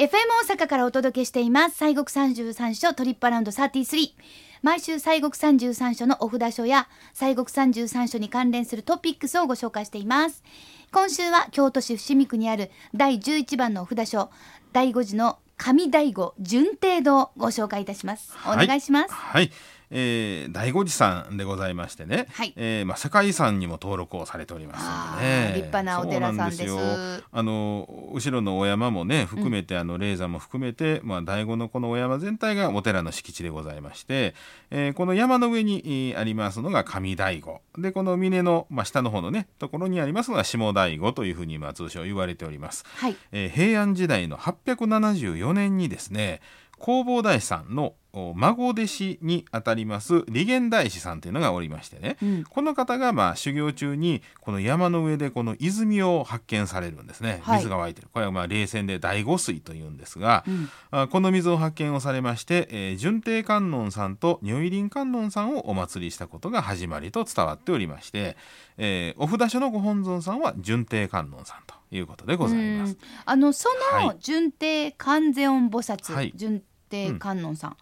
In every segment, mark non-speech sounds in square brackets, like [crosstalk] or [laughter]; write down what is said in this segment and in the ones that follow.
FM 大阪からお届けしています。西国三十三所トリップアラウンド33毎週西国三十三所のお札書や西国三十三所に関連するトピックスをご紹介しています。今週は京都市伏見区にある第11番のお札書第5次の上第五順帝堂をご紹介いたします。お願いします。はい、はいえー、第五寺さんでございましてね、はい。えーまあ、世界遺産にも登録をされておりますんでね。立派なお寺さんです。よ。あの後ろのお山もね含めて、あの霊山も含めて、まあ、のこのお山全体がお寺の敷地でございまして、えーこの山の上に、えーありますのが上醍醐でこの峰の、まあ、下の方のねところにありますのが下醍醐というふうに、まあ、通称言われております。はい。えー平安時代の874年にですね弘法大師さんのお孫弟子にあたります利元大師さんというのがおりましてね、うん。この方がまあ修行中にこの山の上でこの泉を発見されるんですね、はい。水が湧いてる。これはまあ冷泉で第五水というんですが、うん。あこの水を発見をされまして、えー順帝観音さんと如意輪観音さんをお祭りしたことが始まりと伝わっておりまして、えーお札所のご本尊さんは順帝観音さんということでございます。うん。あのそはい。の順帝観世音菩薩、はい。順帝観音さん、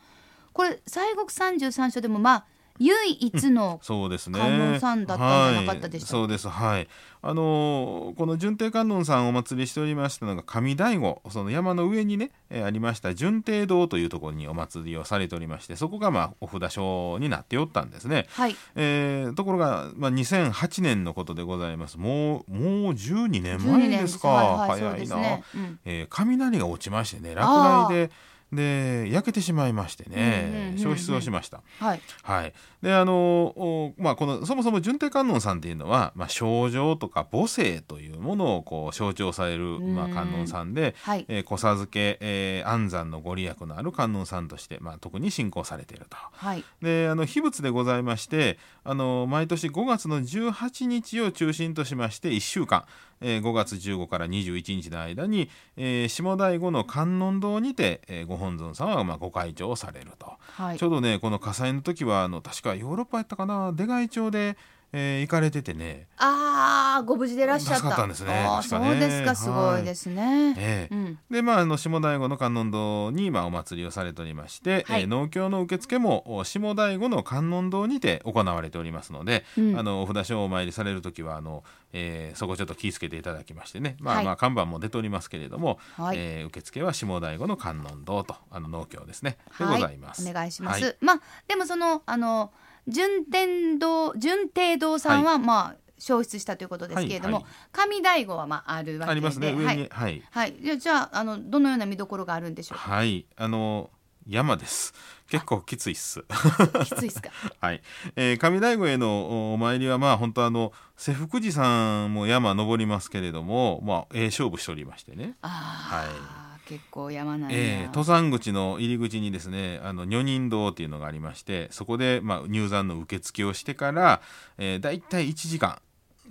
これ西国三十三所でもまあ唯一の、そうですね。観音さんだったんじゃなかったでしたっけ？はい、そうです。はい。あのーこの順帝観音さんをお祭りしておりましたのが上醍醐、その山の上にね、えーありました順帝堂というところにお祭りをされておりまして、そこがまあお札所になっておったんですね。はいえーところが、まあ、2008年のことでございます。もうもう12年12前年ですか。はいはい、早いな。ね、うんえー雷が落ちましてね、落雷で。で焼けてしまいましてね焼失をしました。はい。はい、であのおまあこのそもそも順帝観音さんっていうのは、まあ、症状とか母性というものをこう象徴される、まあ、うん観音さんで、はい。えー、子授け、えー安産のご利益のある観音さんとして、まあ、特に信仰されていると。はい。であの秘仏でございましてあの毎年5月の18日を中心としまして1週間、えー5月15から21日の間に、えー下醍醐の観音堂にて、えーご本尊様がまあご開帳をされると。はいちょうどねこの火災の時はあの確かヨーロッパやったかな出外町で、えー行かれててね、ああご無事でいらっしゃった。助かったんですねね。そうですかすごいですね、ええ。うん。でまああの下醍醐の観音堂に、まあ、お祭りをされておりまして、はい。えー農協の受付もお下醍醐の観音堂にて行われておりますので、うん。あのお札所をお参りされる時はあの、えーそこちょっと気をつけていただきましてね、まあはい。まあ、看板も出ておりますけれども、はい。えー受付は下醍醐の観音堂とあの農協ですね、はいでございます。お願いします、はい。まあでもそのあの順天堂順帝堂さんは、まあ消失したということですけれども、はいは上醍醐はまああるわけで。ありますね上に。はい、はい。はい、じゃあのどのような見どころがあるんでしょうはい、あの山です。結構きついっす。かきついですか？[laughs] はい、えー上醍醐へのお参りはまあ本当あの瀬福寺さんも山登りますけれども、まあええ勝負しておりましてね。ああ、結構山なん、えー登山口の入り口にですねあの女人堂っていうのがありましてそこで、まあ、入山の受付をしてから、えー、だいたい1時間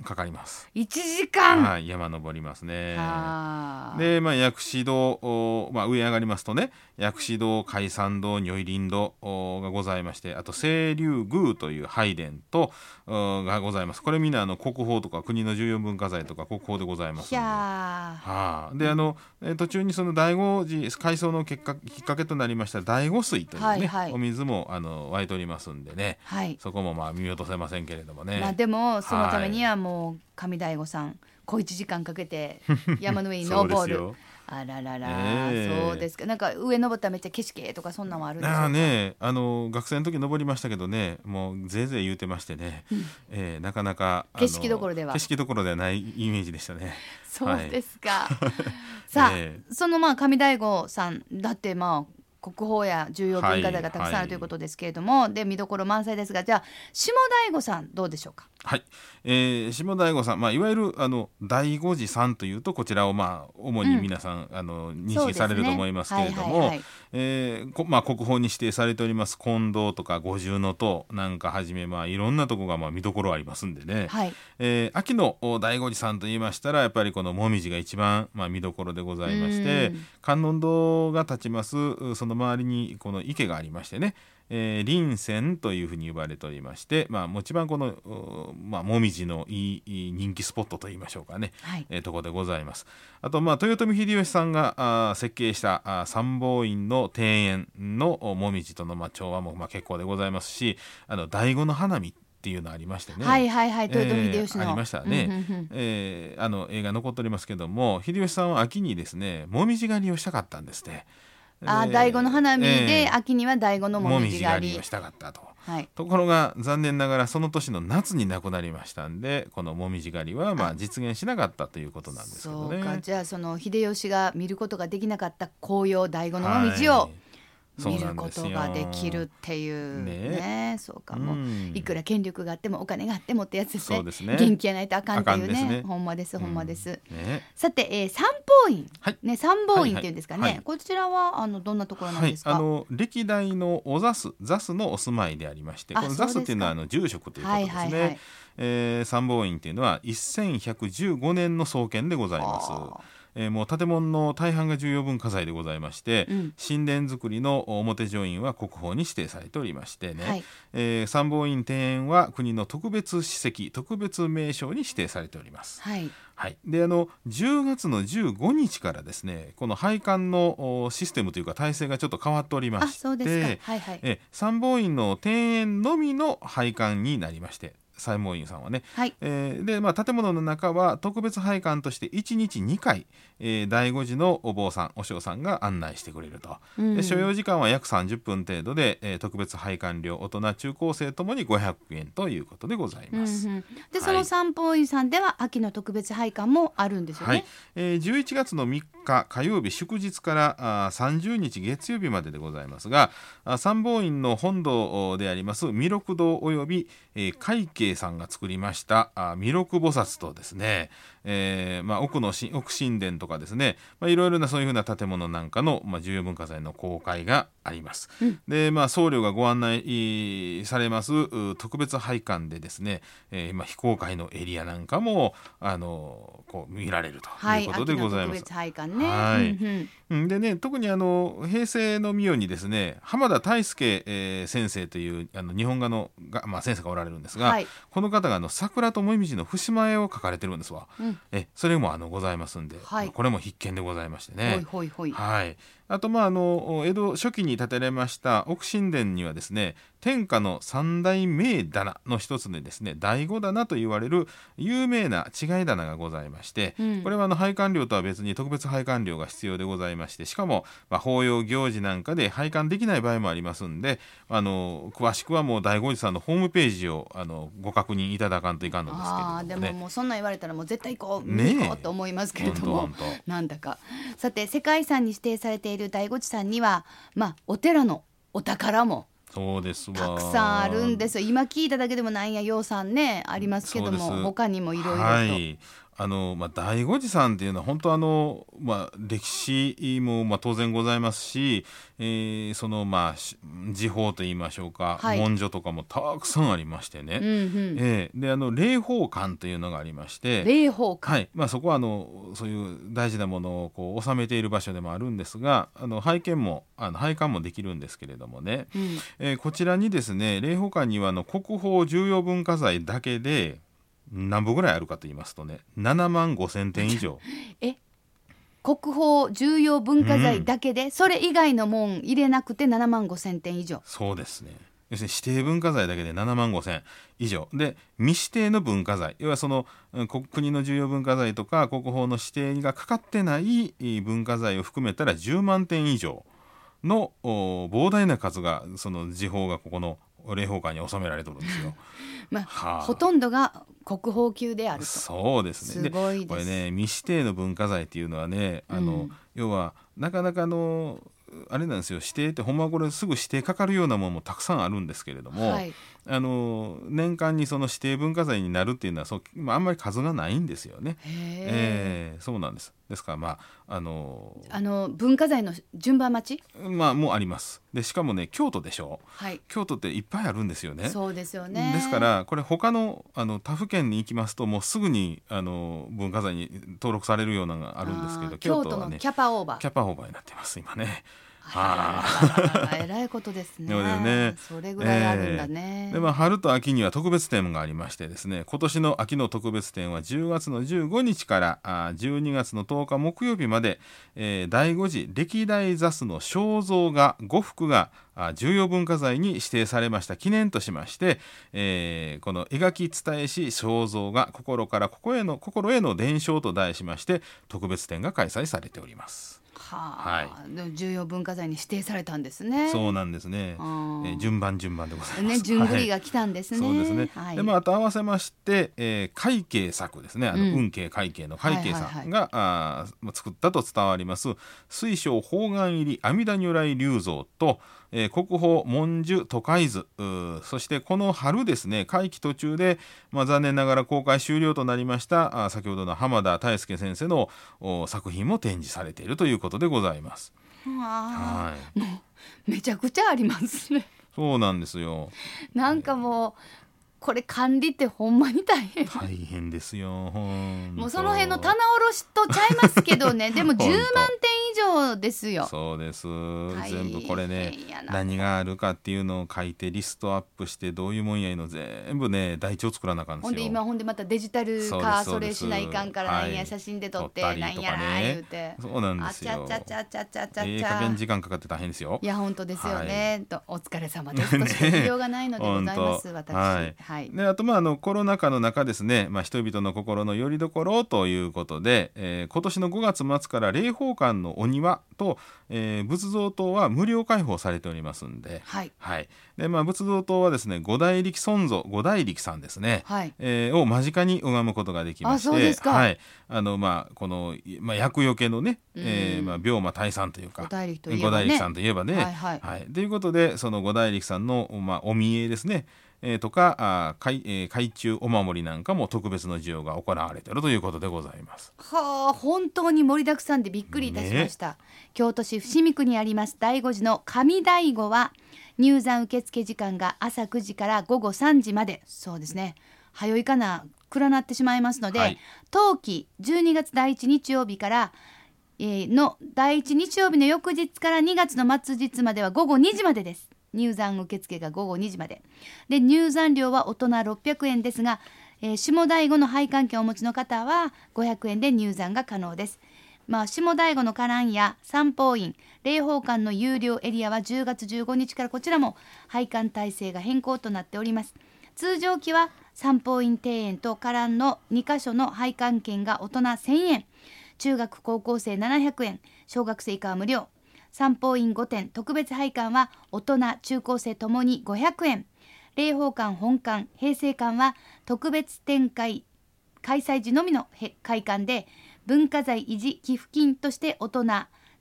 かかります。1時間、はい、山登りますね。で、まあ、薬師堂、おまあ、上上がりますとね薬師堂海山堂如意輪堂おがございましてあと清流宮という拝殿とおがございます。これみんなあの国宝とか国の重要文化財とか国宝でございますいんで。はあ、であの、えー途中にその醍醐寺改装の結果きっかけとなりました醍醐水というね、はいはい。お水もあの湧いておりますんでね。はい、そこもまあ見落とせませんけれどもね。まあでもそのためにはもう上醍醐さん小一時間かけて [laughs] 山の上に登る。あららら、ええ。そうですか。なんか上登ったらめっちゃ景色とかそんなんもあるんですああかねあの学生の時登りましたけどねもうぜいぜい言うてましてね、えーなかなか景色どころでは。景色どころではないイメージでしたね。そうですか、[laughs] さあ、ええ。そのまあ上醍醐さんだってまあ国宝や重要文化財がたくさんあはいるということですけれども、で見どころ満載ですがじゃあ下醍醐さんどうでしょうか？はい、えー、下醍醐さん、まあ、いわゆるあの醍醐寺さんというとこちらをまあ主に皆さん、あの認識されると思いますけれども国宝に指定されております金堂とか五重塔なんかはじめまあいろんなとこがまあ見どころありますんでね、はい。えー秋のお醍醐寺さんと言いましたらやっぱりこの紅葉が一番、まあ、見どころでございましてうん。観音堂が立ちますうその周りにこの池がありましてね、えー、臨泉というふうに呼ばれておりまして、まあ、一番この、まあ、もみじのいい人気スポットといいましょうかね、はい、えー、ところでございます。あと、まあ、豊臣秀吉さんがあ設計したあ参謀院の庭園のもみじとの、まあ、調和も、まあ、結構でございますしあの醍醐の花見っていうのありましてね。はいはいはい、豊臣秀吉の、えー、ありましたね。えー、あの映画残っておりますけども、秀吉さんは秋にですね、もみじ狩りをしたかったんですね。あ醍醐の花見で、えー、秋には醍醐のもみじ狩りをしたかったと、はい、ところが残念ながらその年の夏に亡くなりましたんでこのもみじ狩りはまあ実現しなかったということなんですけどね。そうかじゃあその秀吉が見ることができなかった紅葉醍醐のもみじを、はい見ることができるっていうね。ねそうかも、うん、いくら権力があってもお金があってもってやつですね。ですね。元気やないとあかんっていうね。ね。ほんまですほんまです、うんね、さて、えー、三宝院、はい、ね三宝院っていうんですかね、はい。はい、こちらはあのどんなところなんですか、はい、あの歴代のお座す座すのお住まいでありましてこの座すっていうのはあの住職ということですね、はいはいはい。えー、参謀院っていうのは1115年の創建でございます。えー、もう建物の大半が重要文化財でございまして、うん、神殿造りの表上院は国宝に指定されておりましてね、はい、えー、参謀院庭園は国の特別史跡特別名称に指定されております。はい。はい、であの10月の15日からですねこの配管のシステムというか体制がちょっと変わっておりまして、はいはい、え参謀院の庭園のみの配管になりまして西門院さんはね、はい。えー、でまあ、建物の中は特別拝観として1日2回、えー、第5次のお坊さんお嬢さんが案内してくれると、うん、で所要時間は約30分程度で、えー、特別拝観料大人中高生ともに500円ということでございます。うんうん、で、その三宝院さんでは秋の特別拝観もあるんですよね。はい、えー、11月の3日火曜日祝日からあ30日月曜日まででございますがあ三宝院の本堂であります弥勒堂及び、えー、会計さんが作りました弥勒菩薩とですね、えーまあ、奥の奥神殿とかですね、まあ、いろいろなそういうふうな建物なんかの、まあ、重要文化財の公開があります。うん、で、まあ、僧侶がご案内されます特別拝観でですね、えーまあ、非公開のエリアなんかもあのこう見られるということでございます。はい、はい、でね特にあの平成の御代にですね浜田大輔、えー、先生というあの日本画のが、まあ、先生がおられるんですが、はい、この方があの桜と紅葉の節前を描かれてるんですわ。うん、えそれもあのございますんで、はい、これも必見でございましてね。ほいほいほい。はいあとまああの江戸初期に建てられました奥神殿にはですね天下の三大名棚の一つでですね第五棚と言われる有名な違い棚がございまして、うん、これはあの拝観料とは別に特別拝観料が必要でございましてしかも、まあ、法要行事なんかで拝観できない場合もありますんであの詳しくはもう第五次さんのホームページをあのご確認いただかんといかんのですけれども、ね、でももうそんな言われたらもう絶対行こう、ね、行こうと思いますけれども。なんだか。さて世界遺産に指定されている第五地さんにはまあお寺のお宝もそうですたくさんあるんですよ。今聞いただけでもなんやようさんねありますけども他にもいろいろと、はい、あのまあ、醍醐寺さんっていうのは本当あの、まあ、歴史も、まあ、当然ございますし、えー、そのまあ時報といいましょうか、はい、文書とかもたくさんありましてね、うんうん、えー、であの霊宝館というのがありまして霊宝館、はい。まあ、そこはあのそういう大事なものをこう収めている場所でもあるんですがあの拝見もあの拝観もできるんですけれどもね、うん、えー、こちらにですね霊宝館にはあの国宝重要文化財だけで何部ぐらいあるかと言いますとね7万5千点以上。[laughs] え国宝重要文化財だけで、うん、それ以外のもん入れなくて7万5千点以上。そうですね。要するに指定文化財だけで7万5千以上。で未指定の文化財。要はその国の重要文化財とか国宝の指定がかかってない文化財を含めたら10万点以上の膨大な数がその時報がここの霊宝館に収められてるんですよ。まあ、はあ、ほとんどが国宝級であるそうですね。すごいこれね未指定の文化財っていうのはねあの、うん、要はなかなかのあれなんですよ。指定ってほんまはこれすぐ指定かかるようなものもたくさんあるんですけれども、はい、あの年間にその指定文化財になるっていうのはそう、まあ、あんまり数がないんですよね。えー、そうなんです。ですからまああのあの文化財の順番待ち？まあもうあります。でしかもね京都でしょ、はい、京都っていっぱいあるんですよね。そうですよね。ですからこれ他のあの他府県に行きますともうすぐにあの文化財に登録されるようなのがあるんですけど京都はねキャパオーバー。キャパオーバーになってます今ねはあら [laughs] えらいことですね。ねそれぐらいあるんだね。でまあ、春と秋には特別展がありましてですね今年の秋の特別展は10月の15日からあ12月の10日木曜日まで、えー第5次歴代座主の肖像画5幅があ重要文化財に指定されました記念としまして、えーこの描き伝えし肖像画心から心への心への伝承と題しまして特別展が開催されております。はあ、でも重要文化財に指定されたんですね。そうなんですね。えあーー順番順番でございます。ね、順繰はいりが来たんですね。そうですね。はい。でまああと合わせまして、えー、会計作ですね。あの、うん運慶会計の会計はいはいはいさんが、あーまあ作ったと伝わります水晶方眼入り阿弥陀如来立像と、えー国宝文殊都海図そしてこの春ですね会期途中で、まあ、残念ながら公開終了となりましたあー先ほどの浜田大輔先生のお作品も展示されているということでございます。あはい、ー [laughs] めちゃくちゃありますね。そうなんですよ。なんかもうこれ管理ってほんまに大変。大変ですよ。もうその辺の棚卸しとちゃいますけどね。[laughs] でも10万点以上ですよ。そうです。大全部これね何があるかっていうのを書いてリストアップしてどういうもんやいの全部ね台帳作らなあかんほんで今ほんでまたデジタル化すそれしないかんからなんや、はい写真で撮ってなんやら言うて。そうなんであすよ。ちゃちゃちゃちゃちゃちゃ。ええちゃ。加減時間かかって大変ですよ。いや本当ですよね、とお疲れ様です。としか言いようがないのでございます、[laughs] 本私。当はいはい、であとまああのコロナ禍の中ですね、まあ、人々の心の拠り所ということで、えー今年の5月末から霊宝館のお庭と、えー仏像塔は無料開放されておりますんで、はい。はい。でまあ、仏像塔はですね五大力尊像五大力さんですね、はい。えーを間近に拝むことができましてはい。あのまあこの、まあ、厄除けのね、えーまあ、病魔退散というか五大力といえばね。五大力さんといえばね。はい。はい。ということでその五大力さんの、まあ、お見えですね、えーとかあ海,、えー海中お守りなんかも特別の授与が行われているということでございます。はあ本当に盛りだくさんでびっくりいたしました、京都市伏見区にあります第五寺の上醍醐は入山受付時間が朝9時から午後3時まで。そうですね。早いかな。暗なってしまいますので、はい。冬季12月第1日曜日から、えーの第1日曜日の翌日から2月の末日までは午後2時までです入山受付が午後2時まで。で入山料は大人600円ですが、えー下醍醐の配管券をお持ちの方は500円で入山が可能です。まあ、下醍醐の花壇や三宝院霊宝館の有料エリアは10月15日からこちらも配管体制が変更となっております。通常期は三宝院庭園と花壇の2カ所の配管券が大人1000円。中学高校生700円。小学生以下は無料。三宝院5点特別配管は大人中高生ともに500円霊宝館本館平成館は特別展開開催時のみのへ会館で文化財維持寄付金として大人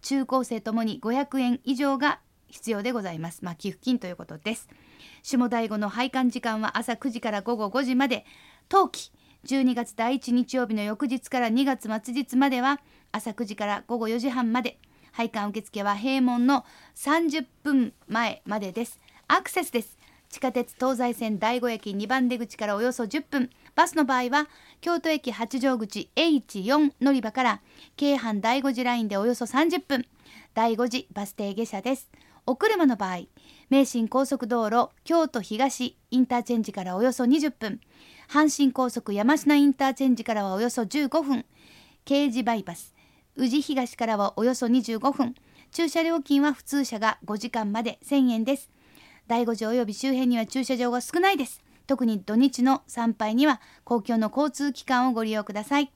中高生ともに500円以上が必要でございます。まあ寄付金ということです。下醍醐の拝観時間は朝9時から午後5時まで冬季12月第1日曜日の翌日から2月末日までは朝9時から午後4時半まで拝観受付は閉門の30分前までです。アクセスです。地下鉄東西線第5駅2番出口からおよそ10分。バスの場合は京都駅八丈口 H4 乗り場から京阪第5次ラインでおよそ30分。第5次バス停下車です。お車の場合名神高速道路京都東インターチェンジからおよそ20分。阪神高速山科インターチェンジからはおよそ15分。京慈バイパス。宇治東からはおよそ25分。駐車料金は普通車が5時間まで1000円です。第5次及び周辺には駐車場が少ないです。特に土日の参拝には公共の交通機関をご利用ください。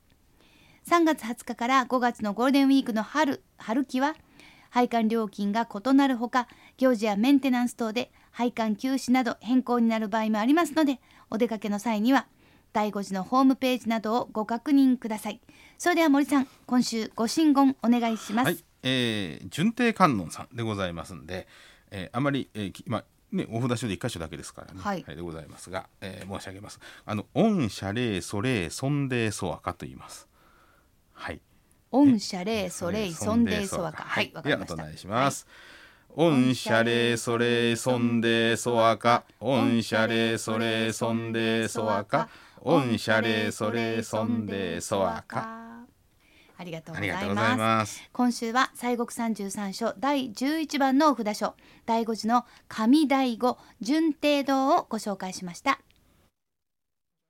3月20日から5月のゴールデンウィークの春春季は配管料金が異なるほか行事やメンテナンス等で配管休止など変更になる場合もありますのでお出かけの際には第5次のホームページなどをご確認ください。それでは森さん今週ご神言お願いします、はい、えー、順帝観音さんでございますんで、えーあまり、えーきまあね、お札所で一箇所だけですからね、はい。でございますが、えー申し上げます。あの、御社霊祖霊尊霊祖赤と言います。はい。御社霊祖霊尊霊祖赤はいわかりました。ではお唱えします。御社霊祖霊尊霊祖赤御社霊祖霊尊霊祖赤御社霊祖霊尊霊祖赤ありがとうありがとうございます。ます。今週は西国三十三所第11番のお札書。第5次の上第五順帝堂をご紹介しました